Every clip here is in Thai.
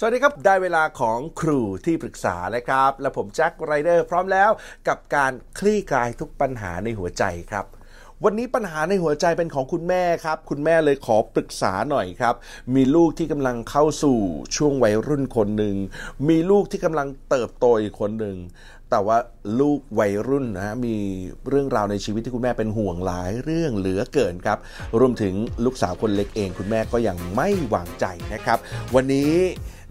สวัสดีครับ ได้เวลาของครูที่ปรึกษานะครับ และผมแจ็คไรเดอร์พร้อมแล้วกับการคลี่คลายทุกปัญหาในหัวใจครับ วันนี้ปัญหาในหัวใจเป็นของคุณแม่ครับ คุณแม่เลยขอปรึกษาหน่อยครับ มีลูกที่กำลังเข้าสู่ช่วงวัยรุ่นคนหนึ่ง มีลูกที่กำลังเติบโตอีกคนหนึ่งแต่ว่าลูกวัยรุ่นนะมีเรื่องราวในชีวิตที่คุณแม่เป็นห่วงหลายเรื่องเหลือเกินครับ รวมถึงลูกสาวคนเล็กเอง คุณแม่ก็ยังไม่วางใจนะครับ วันนี้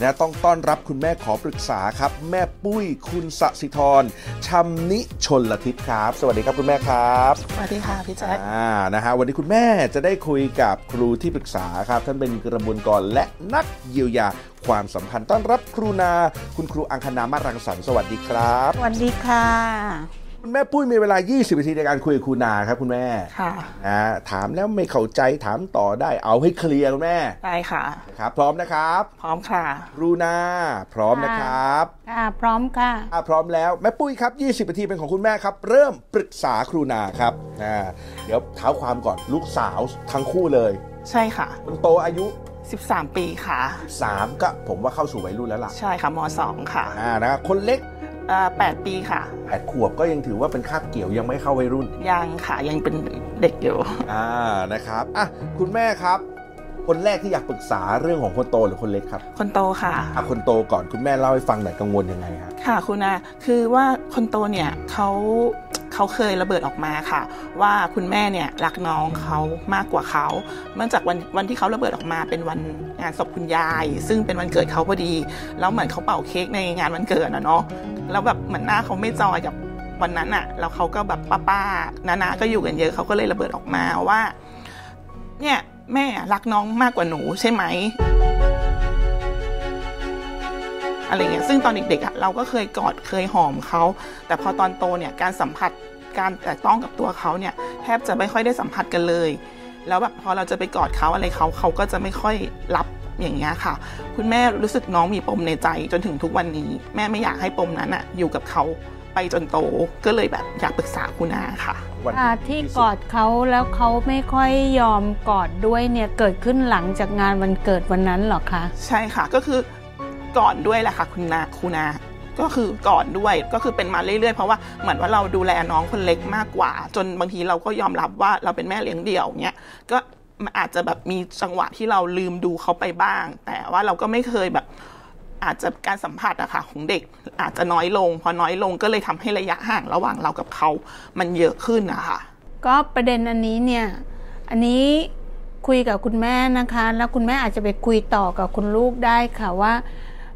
นะต้องต้อนรับคุณแม่ขอปรึกษาครับ แม่ปุ้ยคุณสสิธรชำนิชนละทิศครับ สวัสดีครับคุณแม่ครับสวัสดีค่ะพี่แจ๊คอ่านะฮะวันนี้คุณแม่จะได้คุยกับครูที่ปรึกษาครับ ท่านเป็นกระบวนกรและนักเยียวยาความสัมพันธ์ต้อนรับครูนา คุณครูอังคณามารังสรรค์สวัสดีครับ สวัสดีค่ะ คุณแม่ปุ้ยมีเวลา 20นาทีในการคุยกับครูนาครับ คุณแม่ค่ะนะถามแล้วไม่เข้าใจถามต่อได้เอาให้เคลียร์คุณแม่ได้ค่ะครับ พร้อมนะครับ พร้อมค่ะครูนาพร้อมนะครับค่ะพร้อมค่ะอะพร้อมแล้วแม่ปุ้ยครับ 20นาทีเป็นของคุณแม่ครับ เริ่มปรึกษาครูนาครับอ่าเดี๋ยวเท้าความก่อนลูกสาวทั้งคู่เลย ใช่ค่ะคนโตอายุ13 ปีค่ะ 3 ก็ผมว่าเข้าสู่วัยรุ่นแล้วล่ะ ใช่ค่ะม 2 ค่ะอ่านะคนเล็ก เอ่อ8ปีค่ะ8ขวบก็ยังถือว่าเป็นคาบเกี่ยวยังไม่เข้าวัยรุ่น ยังค่ะยังเป็นเด็กอยู่อ่านะครับอะคุณแม่ครับ คนแรกที่อยากปรึกษาเรื่องของคนโตหรือคนเล็กครับ คนโตค่ะอะคนโตก่อนคุณแม่เล่าให้ฟังหน่อยกังวลยังไงครับค่ะคุณอาคือว่าคนโตเนี่ยเขาเขาเคยระเบิดออกมาค่ะ ว่าคุณแม่เนี่ยรักน้องเขามากกว่าเขาเนื่องจากวันวันที่เขาระเบิดออกมาเป็นวันงานศพคุณยาย ซึ่งเป็นวันเกิดเขาพอดีแล้วเหมือนเขาเป่าเค้กในงานวันเกิดอะเนาะแล้วแบบเหมือนหน้าเขาไม่จอยกับวันนั้นอะแล้วเขาก็แบบป้าๆนาๆก็อยู่กันเยอะเขาก็เลยระเบิดออกมาว่า เนี่ย แม่รักน้องมากกว่าหนูใช่ไหมอะไรเงี้ยซึ่งตอนเด็กๆเราก็เคยกอดเคยหอมเขา แต่พอตอนโตเนี่ยการสัมผัสการแตะต้องกับตัวเขาเนี่ยแทบจะไม่ค่อยได้สัมผัสกันเลย แล้วแบบพอเราจะไปกอดเขาอะไรเขาเขาก็จะไม่ค่อยรับอย่างเงี้ยค่ะ คุณแม่รู้สึกน้องมีปมในใจจนถึงทุกวันนี้ แม่ไม่อยากให้ปมนั้นอะอยู่กับเขาไปจนโตก็เลยแบบอยากปรึกษาคุณอาค่ะ วันอ่าที่กอดเขาแล้วเขาไม่ค่อยยอมกอดด้วยเนี่ยเกิดขึ้นหลังจากงานวันเกิดวันนั้นเหรอคะใช่ค่ะก็คือก่อนด้วยแหละค่ะคุณนาคุณนาก็คือก่อนด้วยก็คือเป็นมาเรื่อยๆ เพราะว่าเหมือนว่าเราดูแลน้องคนเล็กมากกว่า จนบางทีเราก็ยอมรับว่าเราเป็นแม่เลี้ยงเดี่ยวเนี้ยก็มันอาจจะแบบมีจังหวะที่เราลืมดูเขาไปบ้าง แต่ว่าเราก็ไม่เคยแบบ อาจจะการสัมผัสอะค่ะของเด็กอาจจะน้อยลง พอน้อยลงก็เลยทำให้ระยะห่างระหว่างเรากับเขา มันเยอะขึ้นนะคะก็ประเด็นอันนี้เนี่ย อันนี้คุยกับคุณแม่นะคะ แล้วคุณแม่อาจจะไปคุยต่อกับคุณลูกได้ค่ะว่า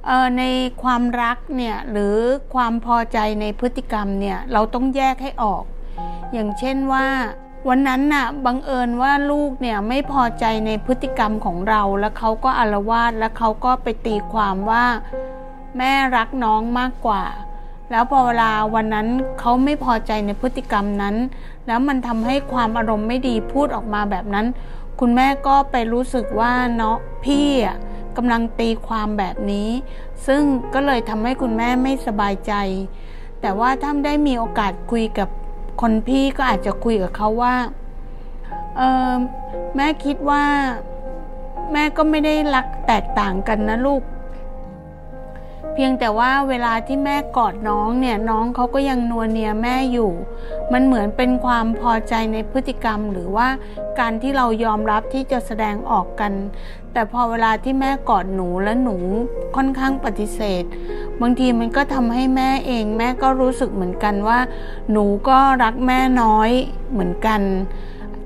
เออในความรักเนี่ยหรือความพอใจในพฤติกรรมเนี่ยเราต้องแยกให้ออก อย่างเช่นว่า วันนั้นน่ะบังเอิญว่าลูกเนี่ยไม่พอใจในพฤติกรรมของเรา แล้วเขาก็อารวาสแล้วเขาก็ไปตีความว่า แม่รักน้องมากกว่า แล้วพอเวลาวันนั้นเขาไม่พอใจในพฤติกรรมนั้น แล้วมันทำให้ความอารมณ์ไม่ดีพูดออกมาแบบนั้น คุณแม่ก็ไปรู้สึกว่าเนาะพี่อะกำลังตีความแบบนี้ ซึ่งก็เลยทำให้คุณแม่ไม่สบายใจ แต่ว่าถ้าได้มีโอกาสคุยกับ คนพี่ก็อาจจะคุยกับเขาว่า เออแม่คิดว่า แม่ก็ไม่ได้รักแตกต่างกันนะลูก เพียงแต่ว่าเวลาที่แม่กอดน้องเนี่ยน้องเขาก็ยังนัวเนียแม่อยู่ มันเหมือนเป็นความพอใจในพฤติกรรม หรือว่าการที่เรายอมรับที่จะแสดงออกกัน แต่พอเวลาที่แม่กอดหนูและหนูค่อนข้างปฏิเสธ บางทีมันก็ทำให้แม่เอง แม่ก็รู้สึกเหมือนกันว่า หนูก็รักแม่น้อยเหมือนกัน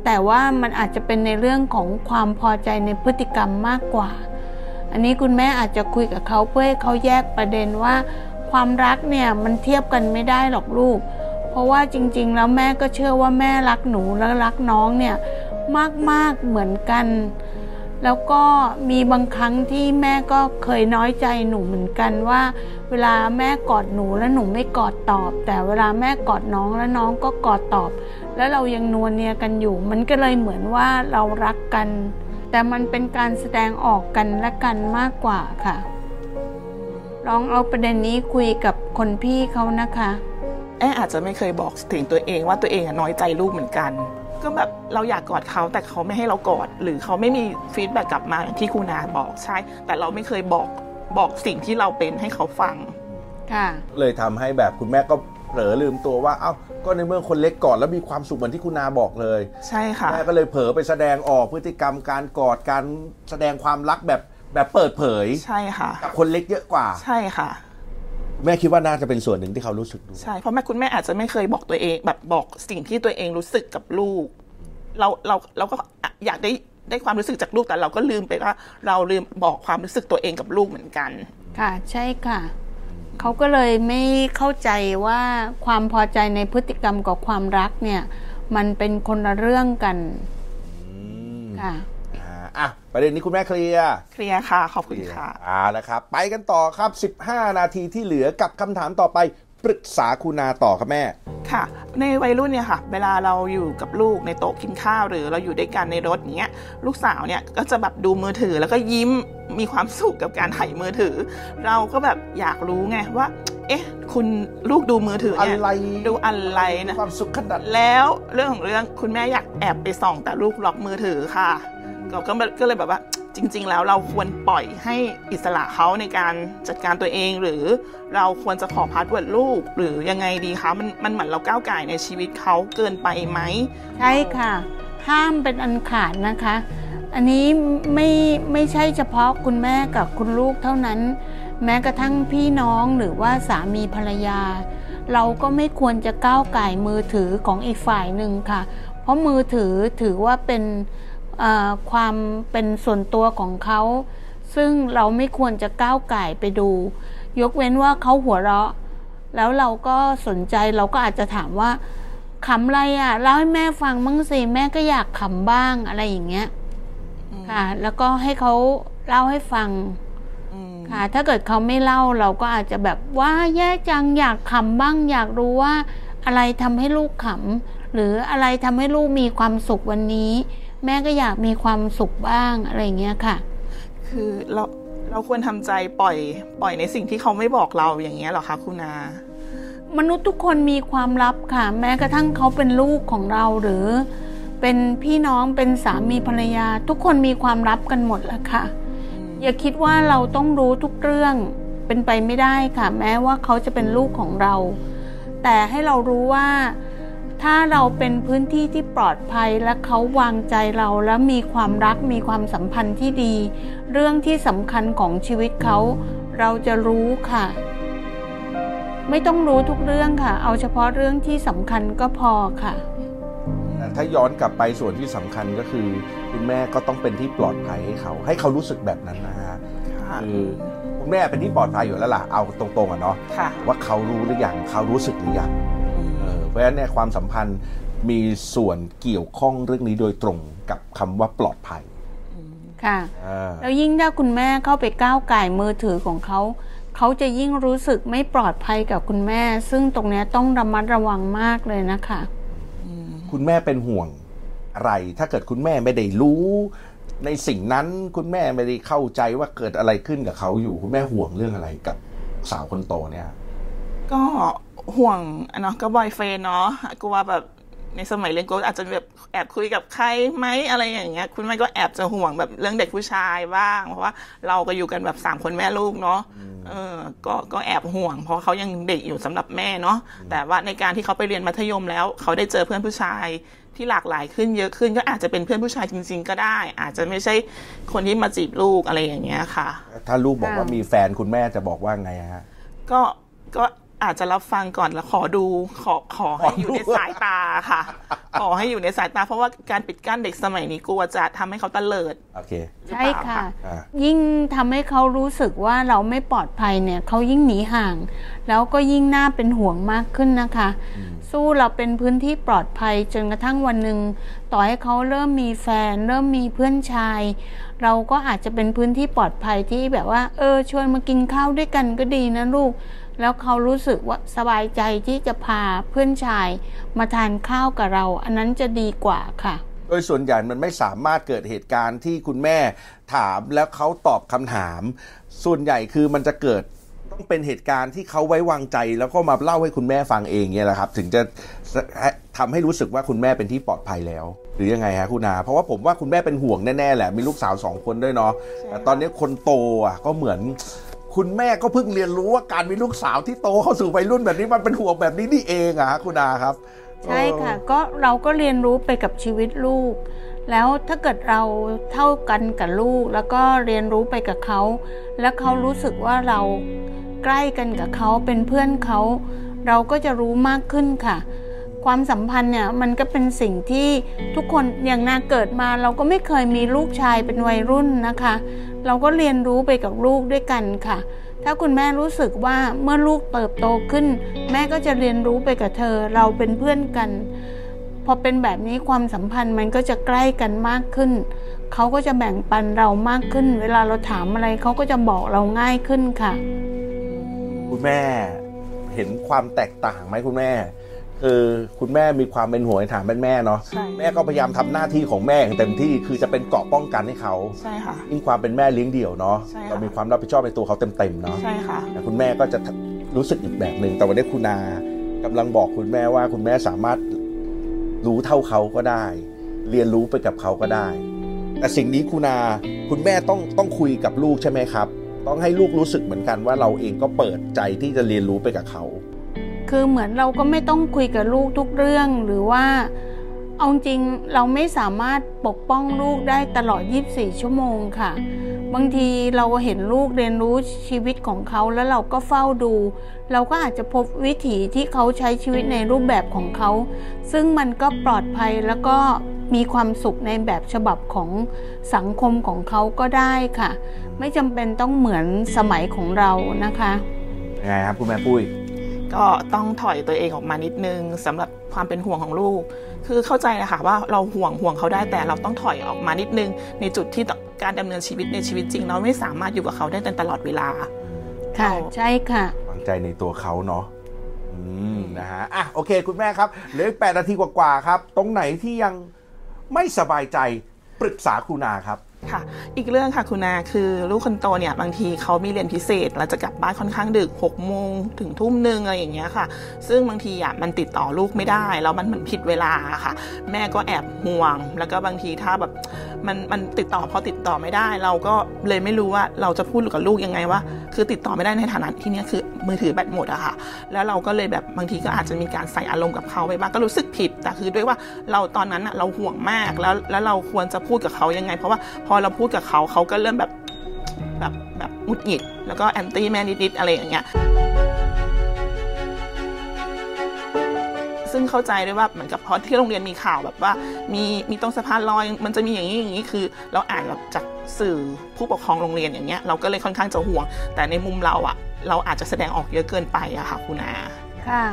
แต่ว่ามันอาจจะเป็นในเรื่องของความพอใจในพฤติกรรมมากกว่า อันนี้คุณแม่อาจจะคุยกับเขาเพื่อให้เขาแยกประเด็นว่า ความรักเนี่ยมันเทียบกันไม่ได้หรอกลูก เพราะว่าจริง ๆ แล้วแม่ก็เชื่อว่าแม่รักหนูและรักน้องเนี่ยมากๆเหมือนกัน แล้วก็มีบางครั้งที่แม่ก็เคยน้อยใจหนูเหมือนกันว่า เวลาแม่กอดหนูแล้วหนูไม่กอดตอบ แต่เวลาแม่กอดน้องแล้วน้องก็กอดตอบ แล้วเรายังนัวเนียกันอยู่ มันก็เลยเหมือนว่าเรารักกัน แต่มันเป็นการแสดงออกกันและกันมากกว่าค่ะ ลองเอาประเด็นนี้คุยกับคุณพี่เขานะคะ แอ้อาจจะไม่เคยบอกถึงตัวเองว่าตัวเองอะน้อยใจลูกเหมือนกัน ก็แบบเราอยากกอดเขาแต่เขาไม่ให้เรากอด หรือเขาไม่มี feedback กลับมาอย่างที่ครูนาบอกใช่ แต่เราไม่เคยบอกบอกสิ่งที่เราเป็นให้เขาฟังค่ะ เลยทำให้แบบคุณแม่ก็เผ ลอลืมตัวว่า เอ้า ก็ในเมื่อคนเล็กกอดแล้วมีความสุขเหมือนที่คุณนาบอกเลย ใช่ค่ะ แม่ก็เลยเผลอไปแสดงออกพฤติกรรมการกอดการแสดงความรักแบบแบบเปิดเผยใช่ค่ะ กับคนเล็กเยอะกว่า ใช่ค่ะ แม่คิดว่าน่าจะเป็นส่วนหนึ่งที่เขารู้สึกด้วยใช่ เพราะแม่คุณแม่อาจจะไม่เคยบอกตัวเอง แบบบอกสิ่งที่ตัวเองรู้สึกกับลูก เราเราเราก็อยากได้ได้ความรู้สึกจากลูกแต่เราก็ลืมไปว่า เราลืมบอกความรู้สึกตัวเองกับลูกเหมือนกัน ค่ะ ใช่ค่ะ เขาก็เลยไม่เข้าใจว่าความพอใจในพฤติกรรมกับความรักเนี่ย มันเป็นคนละเรื่องกันอืมค่ะอ่าอะประเด็นนี้คุณแม่เคลียร์เคลียร์ค่ะ ขอบคุณค่ะอ่าแล้วครับ ไปกันต่อครับ 15 นาทีที่เหลือกับคำถามต่อไปปรึกษาคุณนาต่อครับแม่ ค่ะ ในวัยรุ่นเนี่ยค่ะ เวลาเราอยู่กับลูกในโต๊ะกินข้าวหรือเราอยู่ด้วยกันในรถอย่างเงี้ยลูกสาวเนี่ยก็จะแบบดูมือถือแล้วก็ยิ้มมีความสุขกับการถ่ายมือถือ เราก็แบบอยากรู้ไงว่า เอ๊ะ คุณลูกดูมือถือเนี่ยอะไรดูอะไรนะความสุขขนาดแล้วเรื่องของเรื่องคุณแม่อยากแอบไปส่องแต่ลูกล็อกมือถือค่ะก็ก็ก็เลยแบบว่า จริง ๆ แล้วเราควรปล่อยให้อิสระเขาในการจัดการตัวเอง หรือเราควรจะขอ password ลูก หรือยังไงดีคะมันมันเหมือนเราก้าวก่ายในชีวิตเขาเกินไปไหมใช่ค่ะ ห้ามเป็นอันขาดนะคะ อันนี้ไม่ไม่ใช่เฉพาะคุณแม่กับคุณลูกเท่านั้น แม้กระทั่งพี่น้องหรือว่าสามีภรรยา เราก็ไม่ควรจะก้าวไก่มือถือของอีกฝ่ายหนึ่งค่ะ เพราะมือถือถือว่าเป็น ความเป็นส่วนตัวของเขา ซึ่งเราไม่ควรจะก้าวไก่ายไปดู ยกเว้นว่าเขาหัวเราะ แล้วเราก็สนใจเราก็อาจจะถามว่าขำอะไรอะเล่าให้แม่ฟังมั่งสิแม่ก็อยากขำบ้างอะไรอย่างเงี้ยค่ะ แล้วก็ให้เขาเล่าให้ฟังอืมค่ะ ถ้าเกิดเขาไม่เล่าเราก็อาจจะแบบว่าแย่จังอยากขำบ้าง อยากรู้ว่าอะไรทำให้ลูกขำ หรืออะไรทำให้ลูกมีความสุขวันนี้ แม่ก็อยากมีความสุขบ้างอะไรอย่างเงี้ยค่ะ คือเราเราควรทำใจปล่อยปล่อยในสิ่งที่เขาไม่บอกเราอย่างเงี้ยเหรอคะคุณนามนุษย์ทุกคนมีความลับค่ะ แม้กระทั่งเขาเป็นลูกของเราหรือ เป็นพี่น้องเป็นสามีภรรยา ทุกคนมีความลับกันหมดแหละค่ะ อย่าคิดว่าเราต้องรู้ทุกเรื่องเป็นไปไม่ได้ค่ะ แม้ว่าเขาจะเป็นลูกของเรา แต่ให้เรารู้ว่า ถ้าเราเป็นพื้นที่ที่ปลอดภัยและเขาวางใจเราและมีความรักมีความสัมพันธ์ที่ดี เรื่องที่สำคัญของชีวิตเขา เราจะรู้ค่ะ ไม่ต้องรู้ทุกเรื่องค่ะ เอาเฉพาะเรื่องที่สำคัญก็พอค่ะแต่ถ้าย้อนกลับไปส่วนที่สำคัญก็คือ คุณแม่ก็ต้องเป็นที่ปลอดภัยให้เขา ให้เขารู้สึกแบบนั้นนะฮะค่ะคือคุณแม่เป็นที่ปลอดภัยอยู่แล้วล่ะเอาตรงๆอะเนาะค่ะว่าเขารู้หรือยังเขารู้สึกหรือยังเออเพ ราะฉะนั้นเนี่ยความสัมพันธ์มีส่วนเกี่ยวข้องเรื่องนี้โดยตรงกับคำว่าปลอดภัยค่ะอ่าแล้วยิ่งถ้าคุณแม่เข้าไปก้าวไก่ายมือถือของเขาเขาจะยิ่งรู้สึกไม่ปลอดภัยกับคุณแม่ ซึ่งตรงเนี้ยต้องระมัดระวังมากเลยนะคะคุณแม่เป็นห่วงอะไร ถ้าเกิดคุณแม่ไม่ได้รู้ ในสิ่งนั้นคุณแม่ไม่ได้เข้าใจว่าเกิดอะไรขึ้นกับเขาอยู่ คุณแม่ห่วงเรื่องอะไรกับสาวคนโตเนี่ย ก็ ห่วงอะเนาะก็บอยเฟนเนาะกลัวแบบในสมัยเรียนก็อาจจะแบบแอบคุยกับใครไหมอะไรอย่างเงี้ย คุณแม่ก็แอบจะห่วงแบบเรื่องเด็กผู้ชายบ้าง เพราะว่าเราก็อยู่กันแบบสามคนแม่ลูกเนาะเออก็ก็แอบห่วง เพราะเขายังเด็กอยู่สำหรับแม่เนาะแต่ว่าในการที่เขาไปเรียนมัธยมแล้ว เขาได้เจอเพื่อนผู้ชายที่หลากหลายขึ้นเยอะขึ้น ก็อาจจะเป็นเพื่อนผู้ชายจริง ๆ ก็ได้ อาจจะไม่ใช่คนที่มาจีบลูกอะไรอย่างเงี้ยค่ะ ถ้าลูกบอกว่าค่ะมีแฟนคุณแม่จะบอกว่าไงฮะก็ก็ อาจจะรับฟังก่อนแล้วขอดูขอขอให้อยู่ในสายตาค่ะ ขอให้อยู่ในสายตา เพราะว่าการปิดกั้นเด็กสมัยนี้กลัวจะทำให้เขาตะเลิดโอเคหรือใช่เปล่าค่ะอ่ายิ่งทำให้เขารู้สึกว่าเราไม่ปลอดภัยเนี่ยเขายิ่งหนีห่าง แล้วก็ยิ่งน่าเป็นห่วงมากขึ้นนะคะ สู้เราเป็นพื้นที่ปลอดภัยจนกระทั่งวันหนึ่งต่อให้เขาเริ่มมีแฟน เริ่มมีเพื่อนชาย เราก็อาจจะเป็นพื้นที่ปลอดภัยที่แบบว่า เออชวนมากินข้าวด้วยกันก็ดีนะลูก แล้วเขารู้สึกว่าสบายใจที่จะพาเพื่อนชายมาทานข้าวกับเรา อันนั้นจะดีกว่าค่ะ โดยส่วนใหญ่มันไม่สามารถเกิดเหตุการณ์ที่คุณแม่ถามแล้วเขาตอบคำถาม ส่วนใหญ่คือมันจะเกิดต้องเป็นเหตุการณ์ที่เขาไว้วางใจ แล้วก็มาเล่าให้คุณแม่ฟังเองเนี่ยแหละครับ ถึงจะทำให้รู้สึกว่าคุณแม่เป็นที่ปลอดภัยแล้ว หรือยังไงฮะคุณนา เพราะว่าผมว่าคุณแม่เป็นห่วงแน่ๆแหละมีลูกสาวสองคนด้วยเนาะแต่ตอนนี้คนโตอะก็เหมือน คุณแม่ก็เพิ่งเรียนรู้ว่าการมีลูกสาวที่โตเข้าสู่วัยรุ่นแบบนี้มันเป็นห่วงแบบนี้นี่เองอะฮะคุณนาครับ ใช่ค่ะ ก็เราก็เรียนรู้ไปกับชีวิตลูก แล้วถ้าเกิดเราเท่ากันกับลูก แล้วก็เรียนรู้ไปกับเขา แล้วเขารู้สึกว่าเราใกล้กันกับเขาเป็นเพื่อนเขา เราก็จะรู้มากขึ้นค่ะ ความสัมพันธ์เนี่ยมันก็เป็นสิ่งที่ทุกคนอย่างนาเกิดมา เราก็ไม่เคยมีลูกชายเป็นวัยรุ่นนะคะ เราก็เรียนรู้ไปกับลูกด้วยกันค่ะ ถ้าคุณแม่รู้สึกว่าเมื่อลูกเติบโตขึ้น แม่ก็จะเรียนรู้ไปกับเธอเราเป็นเพื่อนกัน พอเป็นแบบนี้ความสัมพันธ์มันก็จะใกล้กันมากขึ้นเขาก็จะแบ่งปันเรามากขึ้น เวลาเราถามอะไรเขาก็จะบอกเราง่ายขึ้นค่ะ คุณแม่เห็นความแตกต่างไหมคุณแม่ คือคุณแม่มีความเป็นห่วงในฐานเป็นแม่เนาะใช่แม่ก็พยายามทำหน้าที่ของแม่อย่างเต็มที่คือจะเป็นเกราะป้องกันให้เขาใช่ค่ะยิ่งความเป็นแม่เลี้ยงเดี่ยวเนาะใช่ค่ะเรามีความรับผิดชอบในตัวเขาเต็มๆเนาะใช่ค่ะแต่คุณแม่ก็จะรู้สึกอีกแบบหนึ่งแต่วันนี้คุณนากำลังบอกคุณแม่ว่าคุณแม่สามารถรู้เท่าเขาก็ได้ เรียนรู้ไปกับเขาก็ได้ แต่สิ่งนี้คุณนาคุณแม่ต้องต้องคุยกับลูกใช่ไหมครับ ต้องให้ลูกรู้สึกเหมือนกันว่าเราเองก็เปิดใจที่จะเรียนรู้ไปกับเขา คือเหมือนเราก็ไม่ต้องคุยกับลูกทุกเรื่องหรือว่าเอาจริงเราไม่สามารถปกป้องลูกได้ตลอด 24 ชั่วโมงค่ะ บางทีเราเห็นลูกเรียนรู้ชีวิตของเขาแล้วเราก็เฝ้าดู เราก็อาจจะพบวิถีที่เขาใช้ชีวิตในรูปแบบของเขา ซึ่งมันก็ปลอดภัยแล้วก็มีความสุขในแบบฉบับของสังคมของเขาก็ได้ค่ะ ไม่จำเป็นต้องเหมือนสมัยของเรานะคะยังไงครับคุณแม่ปุ้ย ก็ต้องถอยตัวเองออกมานิดนึงสำหรับความเป็นห่วงของลูก คือเข้าใจนะคะว่าเราห่วงห่วงเขาได้แต่เราต้องถอยออกมานิดนึง ในจุดที่การดำเนินชีวิตในชีวิตจริง เราไม่สามารถอยู่กับเขาได้ตลอดเวลา ค่ะ ใช่ค่ะวางใจในตัวเขาเนาะอืมนะฮะอะโอเค คุณแม่ครับเหลืออีกแปดนาทีกว่าๆครับ ตรงไหนที่ยังไม่สบายใจปรึกษาครูนาครับ ค่ะ อีกเรื่องค่ะคุณนาคือลูกคนโตเนี่ยบางทีเขามีเรียนพิเศษแล้วจะกลับบ้านค่อนข้างดึก6กโมงถึงทุ่มหนึ่งอะไรอย่างเงี้ยค่ะ ซึ่งบางทีอะมันติดต่อลูกไม่ได้ แล้วมันเหมือนผิดเวลาค่ะ แม่ก็แอบห่วง แล้วก็บางทีถ้าแบบ มันมันติดต่อพอติดต่อไม่ได้ เราก็เลยไม่รู้ว่าเราจะพูดกับลูกยังไงว่า คือติดต่อไม่ได้ในฐานะที่นี้คือมือถือแบตหมดอะค่ะ แล้วเราก็เลยแบบบางทีก็อาจจะมีการใส่อารมณ์กับเขาไปบ้างก็รู้สึกผิด แต่คือด้วยว่าเราตอนนั้นอะเราห่วงมากแล้วแล้วเราควรจะพูดกับเขายังไง เพราะว่าพอเราพูดกับเขาเขาก็เริ่มแบบแบบแบบหงุดหงิดแล้วก็แอนตี้แม่นิดๆอะไรอย่างเงี้ย ซึ่งเข้าใจด้วยว่าเหมือนกับเพราะที่โรงเรียนมีข่าวแบบว่า มีมีตรงสะพานลอย มันจะมีอย่างนี้อย่างนี้คือ เราอ่านแบบจากสื่อผู้ปกครองโรงเรียนอย่างเงี้ยเราก็เลยค่อนข้างจะห่วง แต่ในมุมเราอะเราอาจจะแสดงออกเยอะเกินไปอะค่ะคุณอาค่ะ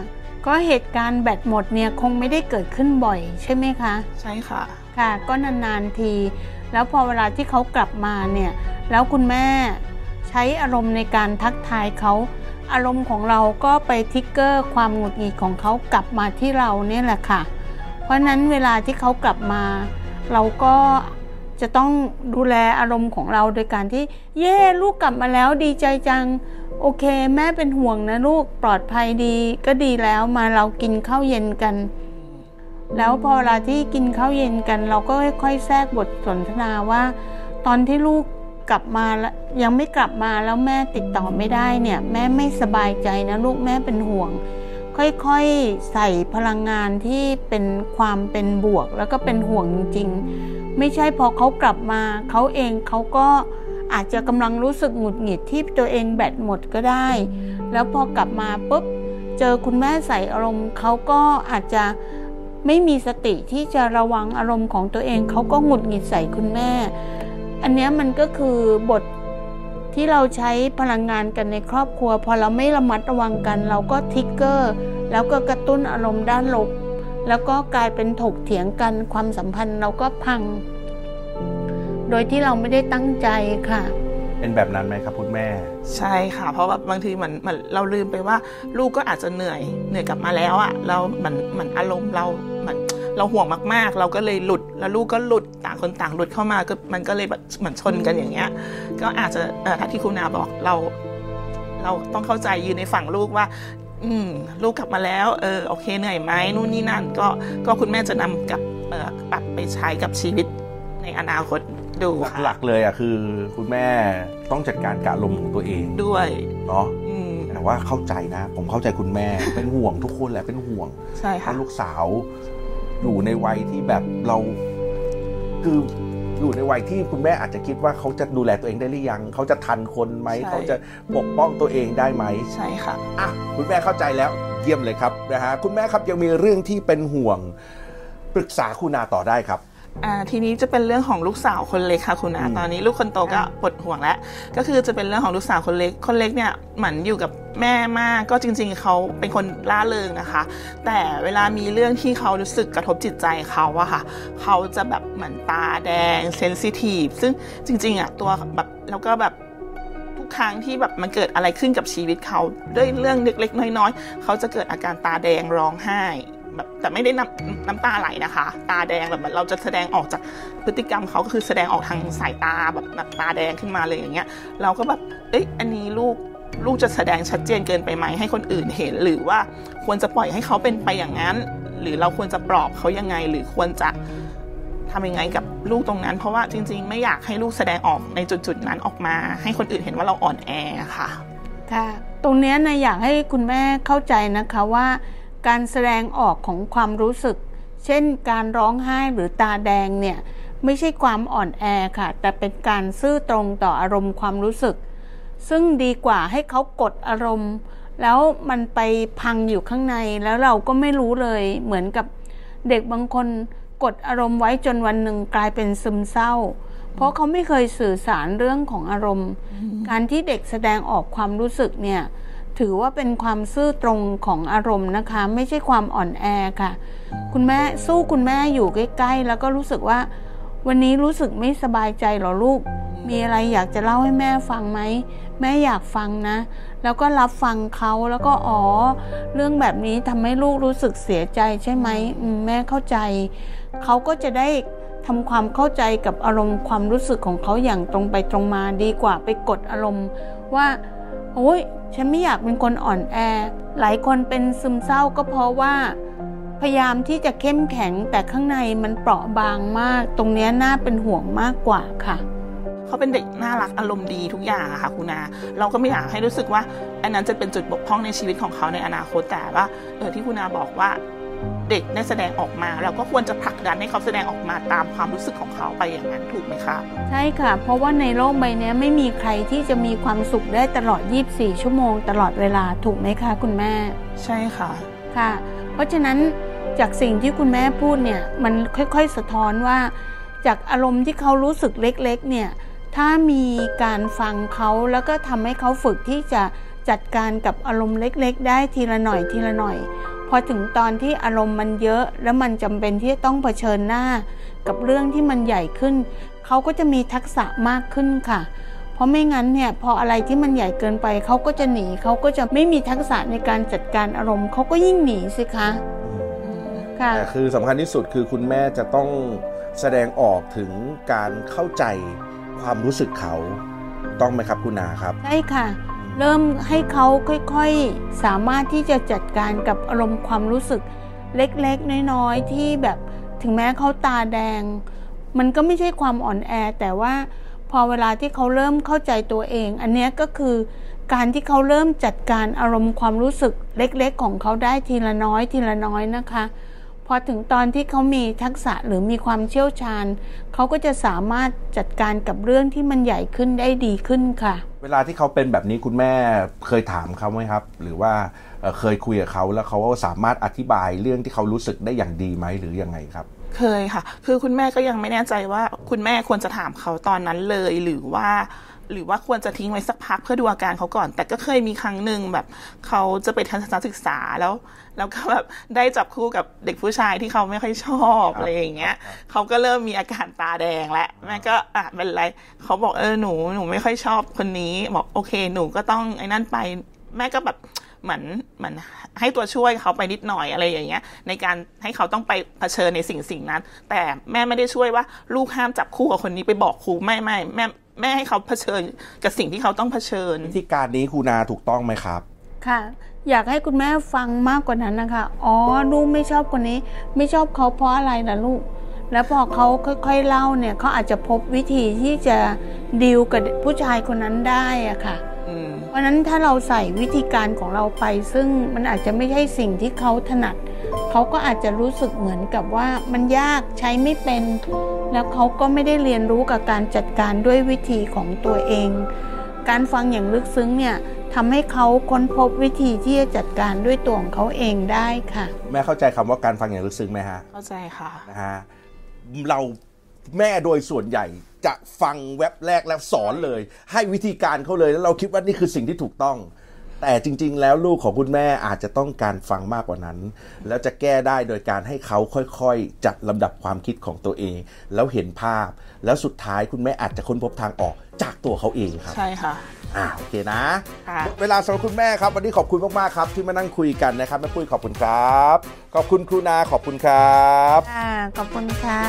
ก็เหตุการณ์แบตหมดเนี่ยคงไม่ได้เกิดขึ้นบ่อยใช่ไหมคะ ใช่ค่ะ ค่ะ ก็นานๆที แล้วพอเวลาที่เขากลับมาเนี่ย แล้วคุณแม่ใช้อารมณ์ในการทักทายเขา อารมณ์ของเราก็ไปทิกเกอร์ความหงุดหงิดของเขากลับมาที่เราเนี่ยแหละค่ะ เพราะนั้นเวลาที่เขากลับมา เราก็จะต้องดูแลอารมณ์ของเราโดยการที่ เย่ลูกกลับมาแล้วดีใจจัง โอเค แม่เป็นห่วงนะลูกปลอดภัยดีก็ดีแล้วมาเรากินข้าวเย็นกัน แล้วพอเวลาที่กินข้าวเย็นกัน เราก็ค่อยๆแทรกบทสนทนาว่า ตอนที่ลูก กลับมาแล้วยังไม่กลับมาแล้วแม่ติดต่อไม่ได้เนี่ย แม่ไม่สบายใจนะลูกแม่เป็นห่วง ค่อยๆใส่พลังงานที่เป็นความเป็นบวก แล้วก็เป็นห่วงจริงๆไม่ใช่พอเขากลับมาเขาเองเขาก็อาจจะกำลังรู้สึกหงุดหงิดที่ตัวเองแบตหมดก็ได้ แล้วพอกลับมาปุ๊บเจอคุณแม่ใส่อารมณ์เขาก็อาจจะไม่มีสติที่จะระวังอารมณ์ของตัวเองเขาก็หงุดหงิดใส่คุณแม่ อันเนี้ยมันก็คือบทที่เราใช้พลังงานกันในครอบครัว พอเราไม่ระมัดระวังกัน เราก็ทริกเกอร์ แล้วก็กระตุ้นอารมณ์ด้านลบ แล้วก็กลายเป็นถกเถียงกันความสัมพันธ์เราก็พัง โดยที่เราไม่ได้ตั้งใจค่ะ เป็นแบบนั้นไหมครับคุณแม่ ใช่ค่ะ เพราะว่าบางทีเหมือนเหมือนเราลืมไปว่า ลูกก็อาจจะเหนื่อยเหนื่อยกลับมาแล้วอะเราเหมือนเหมือนอารมณ์เราเหมือน เราห่วงมากๆ เราก็เลยหลุดแล้วลูกก็หลุดต่างคนต่างหลุดเข้ามาก็มันก็เลยแบบเหมือนชนกันอย่างเงี้ย ก็อาจจะเอ่อถ้าที่คุณนาบอกเรา เราต้องเข้าใจยืนในฝั่งลูกว่า อืม ลูกกลับมาแล้ว เออโอเคเหนื่อยไหมนู่นนี่นั่น ก็ก็คุณแม่จะนำกลับเอ่อปรับไปใช้กับชีวิตในอนาคตดูค่ะหลักๆเลยอะคือ คุณแม่ต้องจัดการกับอารมณ์ของตัวเองด้วยเนาะอืมแต่ว่าเข้าใจนะ ผมเข้าใจคุณแม่เป็นห่วงทุกคนแหละเป็นห่วงใช่เพค่ะราะลูกสาว อยู่ในวัยที่แบบเรา คืออยู่ในวัยที่คุณแม่อาจจะคิดว่าเขาจะดูแลตัวเองได้หรือยัง เขาจะทันคนไหมใช่เขาจะปกป้องตัวเองได้ไหม ใช่ค่ะอะคุณแม่เข้าใจแล้วเยี่ยมเลยครับนะฮะคุณแม่ครับยังมีเรื่องที่เป็นห่วง ปรึกษาคุณนาต่อได้ครับอ่า ทีนี้จะเป็นเรื่องของลูกสาวคนเล็กค่ะคุณอาอืมตอนนี้ลูกคนโตก็ปวดห่วงแล้ว ก็คือจะเป็นเรื่องของลูกสาวคนเล็ก คนเล็กเนี่ยเหมือนอยู่กับแม่มากก็จริง ๆเขาเป็นคนล่าเริงนะคะ แต่เวลามีเรื่องที่เขารู้สึกกระทบจิตใจเขาอะค่ะ เขาจะแบบเหมือนตาแดงเซนซิทีฟซึ่งจริง ๆอะตัวแบบแล้วก็แบบทุกครั้งที่แบบมันเกิดอะไรขึ้นกับชีวิตเขาด้วยเรื่องเล็กๆน้อยๆเขาจะเกิดอาการตาแดงร้องไห้ แบบแต่ไม่ได้น้ำน้ำตาไหลนะคะ ตาแดงแบบเราจะแสดงออกจากพฤติกรรมเขาก็คือแสดงออกทางสายตาแบบแบบตาแดงขึ้นมาเลยอย่างเงี้ย เราก็แบบเอ้ยอันนี้ลูกลูกจะแสดงชัดเจนเกินไปไหมให้คนอื่นเห็น หรือว่าควรจะปล่อยให้เขาเป็นไปอย่างนั้น หรือเราควรจะปลอบเขายังไง หรือควรจะทำยังไงกับลูกตรงนั้น เพราะว่าจริง ๆ ไม่อยากให้ลูกแสดงออกในจุดๆนั้นออกมา ให้คนอื่นเห็นว่าเราอ่อนแอค่ะค่ะตรงเนี้ยนะอยากให้คุณแม่เข้าใจนะคะว่า การแสดงออกของความรู้สึก เช่นการร้องไห้หรือตาแดงเนี่ยไม่ใช่ความอ่อนแอค่ะ แต่เป็นการซื่อตรงต่ออารมณ์ความรู้สึก ซึ่งดีกว่าให้เขากดอารมณ์ แล้วมันไปพังอยู่ข้างในแล้วเราก็ไม่รู้เลยเหมือนกับเด็กบางคนกดอารมณ์ไว้จนวันหนึ่งกลายเป็นซึมเศร้า เพราะเขาไม่เคยสื่อสารเรื่องของอารมณ์ การที่เด็กแสดงออกความรู้สึกเนี่ย ถือว่าเป็นความซื่อตรงของอารมณ์นะคะ ไม่ใช่ความอ่อนแอค่ะ คุณแม่สู้คุณแม่อยู่ใกล้ๆ แล้วก็รู้สึกว่า วันนี้รู้สึกไม่สบายใจหรอลูก มีอะไรอยากจะเล่าให้แม่ฟังไหมแม่อยากฟังนะ แล้วก็รับฟังเขาแล้วก็อ๋อ เรื่องแบบนี้ทำให้ลูกรู้สึกเสียใจใช่ไหมแม่เข้าใจ เขาก็จะได้ทำความเข้าใจกับอารมณ์ความรู้สึกของเขาอย่างตรงไปตรงมาดีกว่าไปกดอารมณ์ว่า โอ้ยฉันไม่อยากเป็นคนอ่อนแอ หลายคนเป็นซึมเศร้าก็เพราะว่า พยายามที่จะเข้มแข็งแต่ข้างในมันเปราะบางมาก ตรงนี้น่าเป็นห่วงมากกว่าค่ะเขาเป็นเด็กน่ารักอารมณ์ดีทุกอย่างอะค่ะคุณอาเราก็ไม่อยากให้รู้สึกว่า อันนั้นจะเป็นจุดบกพร่องในชีวิตของเขาในอนาคตแต่ว่าเออที่คุณอาบอกว่า เด็กได้แสดงออกมาเราก็ควรจะผลักดันให้เขาแสดงออกมาตามความรู้สึกของเขาไปอย่างนั้นถูกไหมคะ ใช่ค่ะ เพราะว่าในโลกใบนี้ไม่มีใครที่จะมีความสุขได้ตลอด 24 ชั่วโมง ตลอดเวลาถูกไหมคะ คุณแม่ ใช่ค่ะค่ะ เพราะฉะนั้นจากสิ่งที่คุณแม่พูดเนี่ยมันค่อยๆสะท้อนว่า จากอารมณ์ที่เขารู้สึกเล็กๆเนี่ยถ้ามีการฟังเขาแล้วก็ทำให้เขาฝึกที่จะจัดการกับอารมณ์เล็ก ๆ ได้ทีละหน่อยทีละหน่อยพ อถึงตอนที่อารมณ์มันเยอะแล้วมันจำเป็นที่จะต้องเผชิญหน้า กับเรื่องที่มันใหญ่ขึ้น เขาก็จะมีทักษะมากขึ้นค่ะ เพราะไม่งั้นเนี่ยพออะไรที่มันใหญ่เกินไปเขาก็จะหนีเขาก็จะไม่มีทักษะในการจัดการอารมณ์เขาก็ยิ่งหนีสิคะค่ะแต่คือสำคัญที่สุดคือคุณแม่จะต้องแสดงออกถึงการเข้าใจความรู้สึกเขา ต้องไหมครับคุณนาครับ ใช่ค่ะ เริ่มให้เขาค่อยๆ สามารถที่จะจัดการกับอารมณ์ความรู้สึกเล็กๆ น้อยๆ ที่แบบถึงแม้เขาตาแดง มันก็ไม่ใช่ความอ่อนแอ แต่ว่าพอเวลาที่เขาเริ่มเข้าใจตัวเอง อันนี้ก็คือการที่เขาเริ่มจัดการอารมณ์ความรู้สึกเล็กๆ ของเขาได้ทีละน้อยทีละน้อยนะคะ พอถึงตอนที่เขามีทักษะหรือมีความเชี่ยวชาญ เขาก็จะสามารถจัดการกับเรื่องที่มันใหญ่ขึ้นได้ดีขึ้นค่ะ เวลาที่เขาเป็นแบบนี้คุณแม่เคยถามเขาไหมครับ หรือว่าเอ่อเคยคุยกับเขาแล้วเขาสามารถอธิบายเรื่องที่เขารู้สึกได้อย่างดีไหมหรือยังไงครับเคยค่ะ คือคุณแม่ก็ยังไม่แน่ใจว่าคุณแม่ควรจะถามเขาตอนนั้นเลย หรือว่า หรือว่าควรจะทิ้งไว้สักพักเพื่อดูอาการเขาก่อน แต่ก็เคยมีครั้งหนึ่งแบบ เขาจะไปทัศนศึกษาแล้ว แล้วก็แบบได้จับคู่กับเด็กผู้ชายที่เขาไม่ค่อยชอบอะไรอย่างเงี้ยเขาก็เริ่มมีอาการตาแดงแล้วแม่ก็อะเป็นไรเขาบอกเออหนูหนูไม่ค่อยชอบคนนี้บอกโอเคหนูก็ต้องไอ้นั่นไปแม่ก็แบบเหมือนเหมือนให้ตัวช่วยเขาไปนิดหน่อยอะไรอย่างเงี้ย ในการให้เขาต้องไปเผชิญในสิ่งสิ่งนั้น แต่แม่ไม่ได้ช่วยว่าลูกห้ามจับคู่กับคนนี้ไปบอกครูไม่ไม่แม่แม่ให้เขาเผชิญกับสิ่งที่เขาต้องเผชิญวิธีการนี้ครูนาถูกต้องไหมครับ ค่ะ อยากให้คุณแม่ฟังมากกว่านั้นนะคะ อ๋อลูกไม่ชอบคนนี้ ไม่ชอบเขาเพราะอะไรล่ะลูก แล้วพอเขาค่อยๆเล่าเนี่ยเขาอาจจะพบวิธีที่จะดีลกับผู้ชายคนนั้นได้อะค่ะอืมเพราะฉะนั้นถ้าเราใส่วิธีการของเราไป ซึ่งมันอาจจะไม่ใช่สิ่งที่เขาถนัด เขาก็อาจจะรู้สึกเหมือนกับว่ามันยากใช้ไม่เป็น แล้วเขาก็ไม่ได้เรียนรู้กับการจัดการด้วยวิธีของตัวเอง การฟังอย่างลึกซึ้งเนี่ยทำให้เขาค้นพบวิธีที่จะจัดการด้วยตัวของเขาเองได้ค่ะ แม่เข้าใจคำว่าการฟังอย่างลึกซึ้งไหมฮะ เข้าใจค่ะนะฮะเราแม่โดยส่วนใหญ่จะฟังเว็บแรกแล้วสอนเลย ให้วิธีการเขาเลยแล้วเราคิดว่านี่คือสิ่งที่ถูกต้อง แต่จริง ๆ แล้วลูกของคุณแม่อาจจะต้องการฟังมากกว่านั้น แล้วจะแก้ได้โดยการให้เขาค่อยๆ จัดลำดับความคิดของตัวเอง แล้วเห็นภาพ แล้วสุดท้ายคุณแม่อาจจะค้นพบทางออกจากตัวเขาเองครับ ใช่ค่ะอ่าโอเคนะค่ะหมดเวลาสำหรับคุณแม่ครับ วันนี้ขอบคุณมากๆครับ ที่มานั่งคุยกันนะครับแม่ปุ้ยขอบคุณครับ ขอบคุณครูนาขอบคุณครับค่ะขอบคุณค่ะ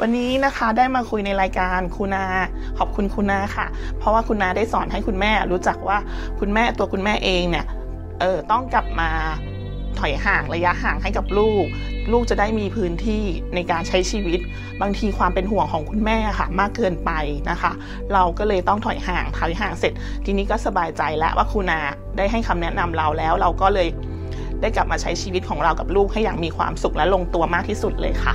วันนี้นะคะได้มาคุยในรายการคุณา ขอบคุณคุณนาค่ะ เพราะว่าคุณนาได้สอนให้คุณแม่รู้จักว่าคุณแม่ตัวคุณแม่เองเนี่ยเออต้องกลับมาถอยห่างระยะห่างให้กับลูก ลูกจะได้มีพื้นที่ในการใช้ชีวิต บางทีความเป็นห่วงของคุณแม่ค่ะ มากเกินไปนะคะ เราก็เลยต้องถอยห่างถอยห่างเสร็จ ทีนี้ก็สบายใจแล้วว่าคุณนาได้ให้คำแนะนำเราแล้ว เราก็เลยได้กลับมาใช้ชีวิตของเรากับลูกให้อย่างมีความสุขและลงตัวมากที่สุดเลยค่ะ